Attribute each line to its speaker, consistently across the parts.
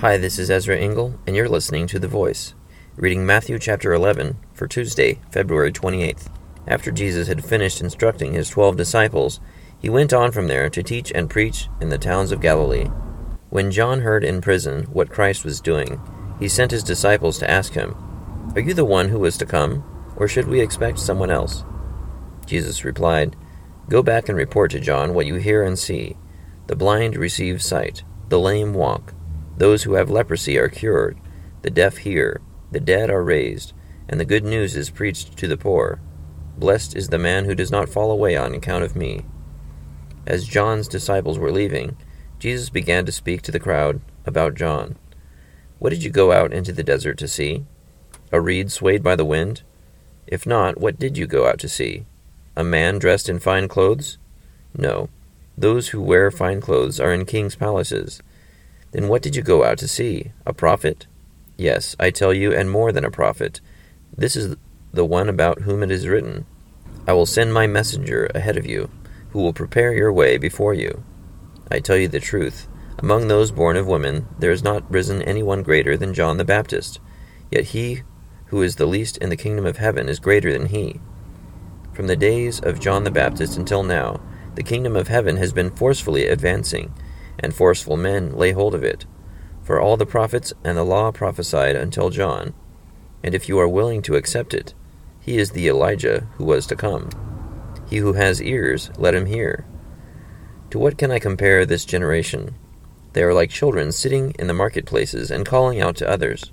Speaker 1: Hi, this is Ezra Engel, and you're listening to The Voice, reading Matthew chapter 11 for Tuesday, February 28th. After Jesus had finished instructing his twelve disciples, he went on from there to teach and preach in the towns of Galilee. When John heard in prison what Christ was doing, he sent his disciples to ask him, Are you the one who was to come, or should we expect someone else? Jesus replied, Go back and report to John what you hear and see. The blind receive sight, the lame walk those who have leprosy are cured, the deaf hear, the dead are raised, and the good news is preached to the poor. Blessed is the man who does not fall away on account of me. As John's disciples were leaving, Jesus began to speak to the crowd about John. What did you go out into the desert to see? A reed swayed by the wind? If not, what did you go out to see? A man dressed in fine clothes? No. Those who wear fine clothes are in king's palaces. Then what did you go out to see? A prophet? Yes, I tell you, and more than a prophet. This is the one about whom it is written I will send my messenger ahead of you, who will prepare your way before you. I tell you the truth. Among those born of women, there has not risen any one greater than John the Baptist. Yet he who is the least in the kingdom of heaven is greater than he. From the days of John the Baptist until now, the kingdom of heaven has been forcefully advancing and forceful men lay hold of it. For all the prophets and the law prophesied until John. And if you are willing to accept it, he is the Elijah who was to come. He who has ears, let him hear. To what can I compare this generation? They are like children sitting in the marketplaces and calling out to others.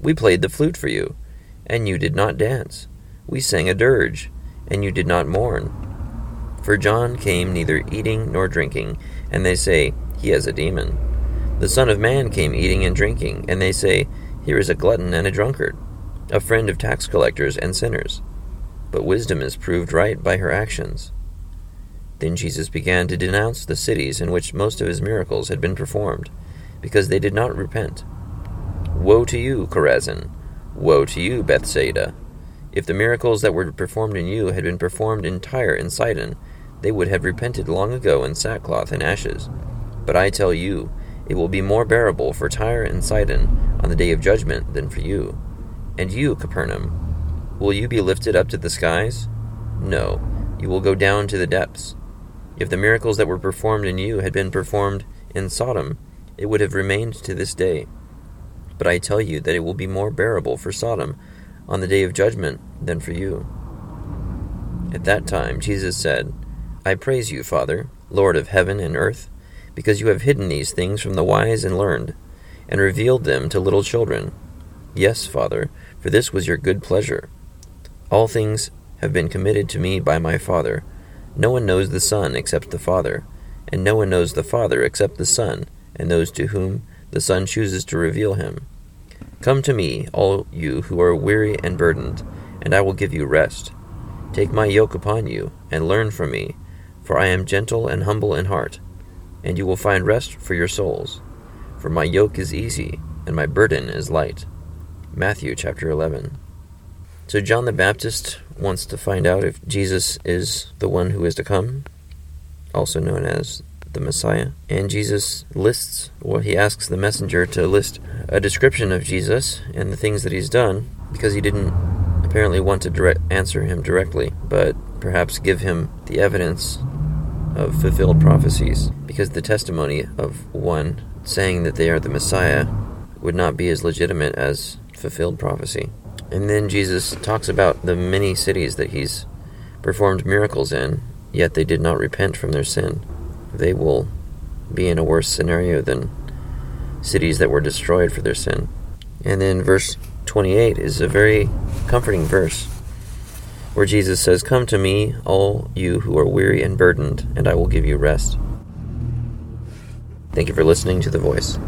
Speaker 1: We played the flute for you, and you did not dance. We sang a dirge, and you did not mourn. For John came neither eating nor drinking, and they say, he has a demon. The Son of Man came eating and drinking, and they say, Here is a glutton and a drunkard, a friend of tax collectors and sinners. But wisdom is proved right by her actions. Then Jesus began to denounce the cities in which most of his miracles had been performed, because they did not repent. Woe to you, Chorazin! Woe to you, Bethsaida! If the miracles that were performed in you had been performed in Tyre and Sidon, they would have repented long ago in sackcloth and ashes. But I tell you, it will be more bearable for Tyre and Sidon on the day of judgment than for you. And you, Capernaum, will you be lifted up to the skies? No, you will go down to the depths. If the miracles that were performed in you had been performed in Sodom, it would have remained to this day. But I tell you that it will be more bearable for Sodom on the day of judgment than for you. At that time Jesus said, I praise you, Father, Lord of heaven and earth because you have hidden these things from the wise and learned, and revealed them to little children. Yes, Father, for this was your good pleasure. All things have been committed to me by my Father. No one knows the Son except the Father, and no one knows the Father except the Son, and those to whom the Son chooses to reveal him. Come to me, all you who are weary and burdened, and I will give you rest. Take my yoke upon you, and learn from me, for I am gentle and humble in heart and you will find rest for your souls. For my yoke is easy, and my burden is light. Matthew chapter 11. So John the Baptist wants to find out if Jesus is the one who is to come, also known as the Messiah. And Jesus lists, well, he asks the messenger to list a description of Jesus and the things that he's done, because he didn't apparently want to direct, answer him directly, but perhaps give him the evidence of fulfilled prophecies, because the testimony of one saying that they are the Messiah would not be as legitimate as fulfilled prophecy. And then Jesus talks about the many cities that he's performed miracles in, yet they did not repent from their sin. They will be in a worse scenario than cities that were destroyed for their sin. And then verse 28 is a very comforting verse where Jesus says, Come to me, all you who are weary and burdened, and I will give you rest. Thank you for listening to The Voice.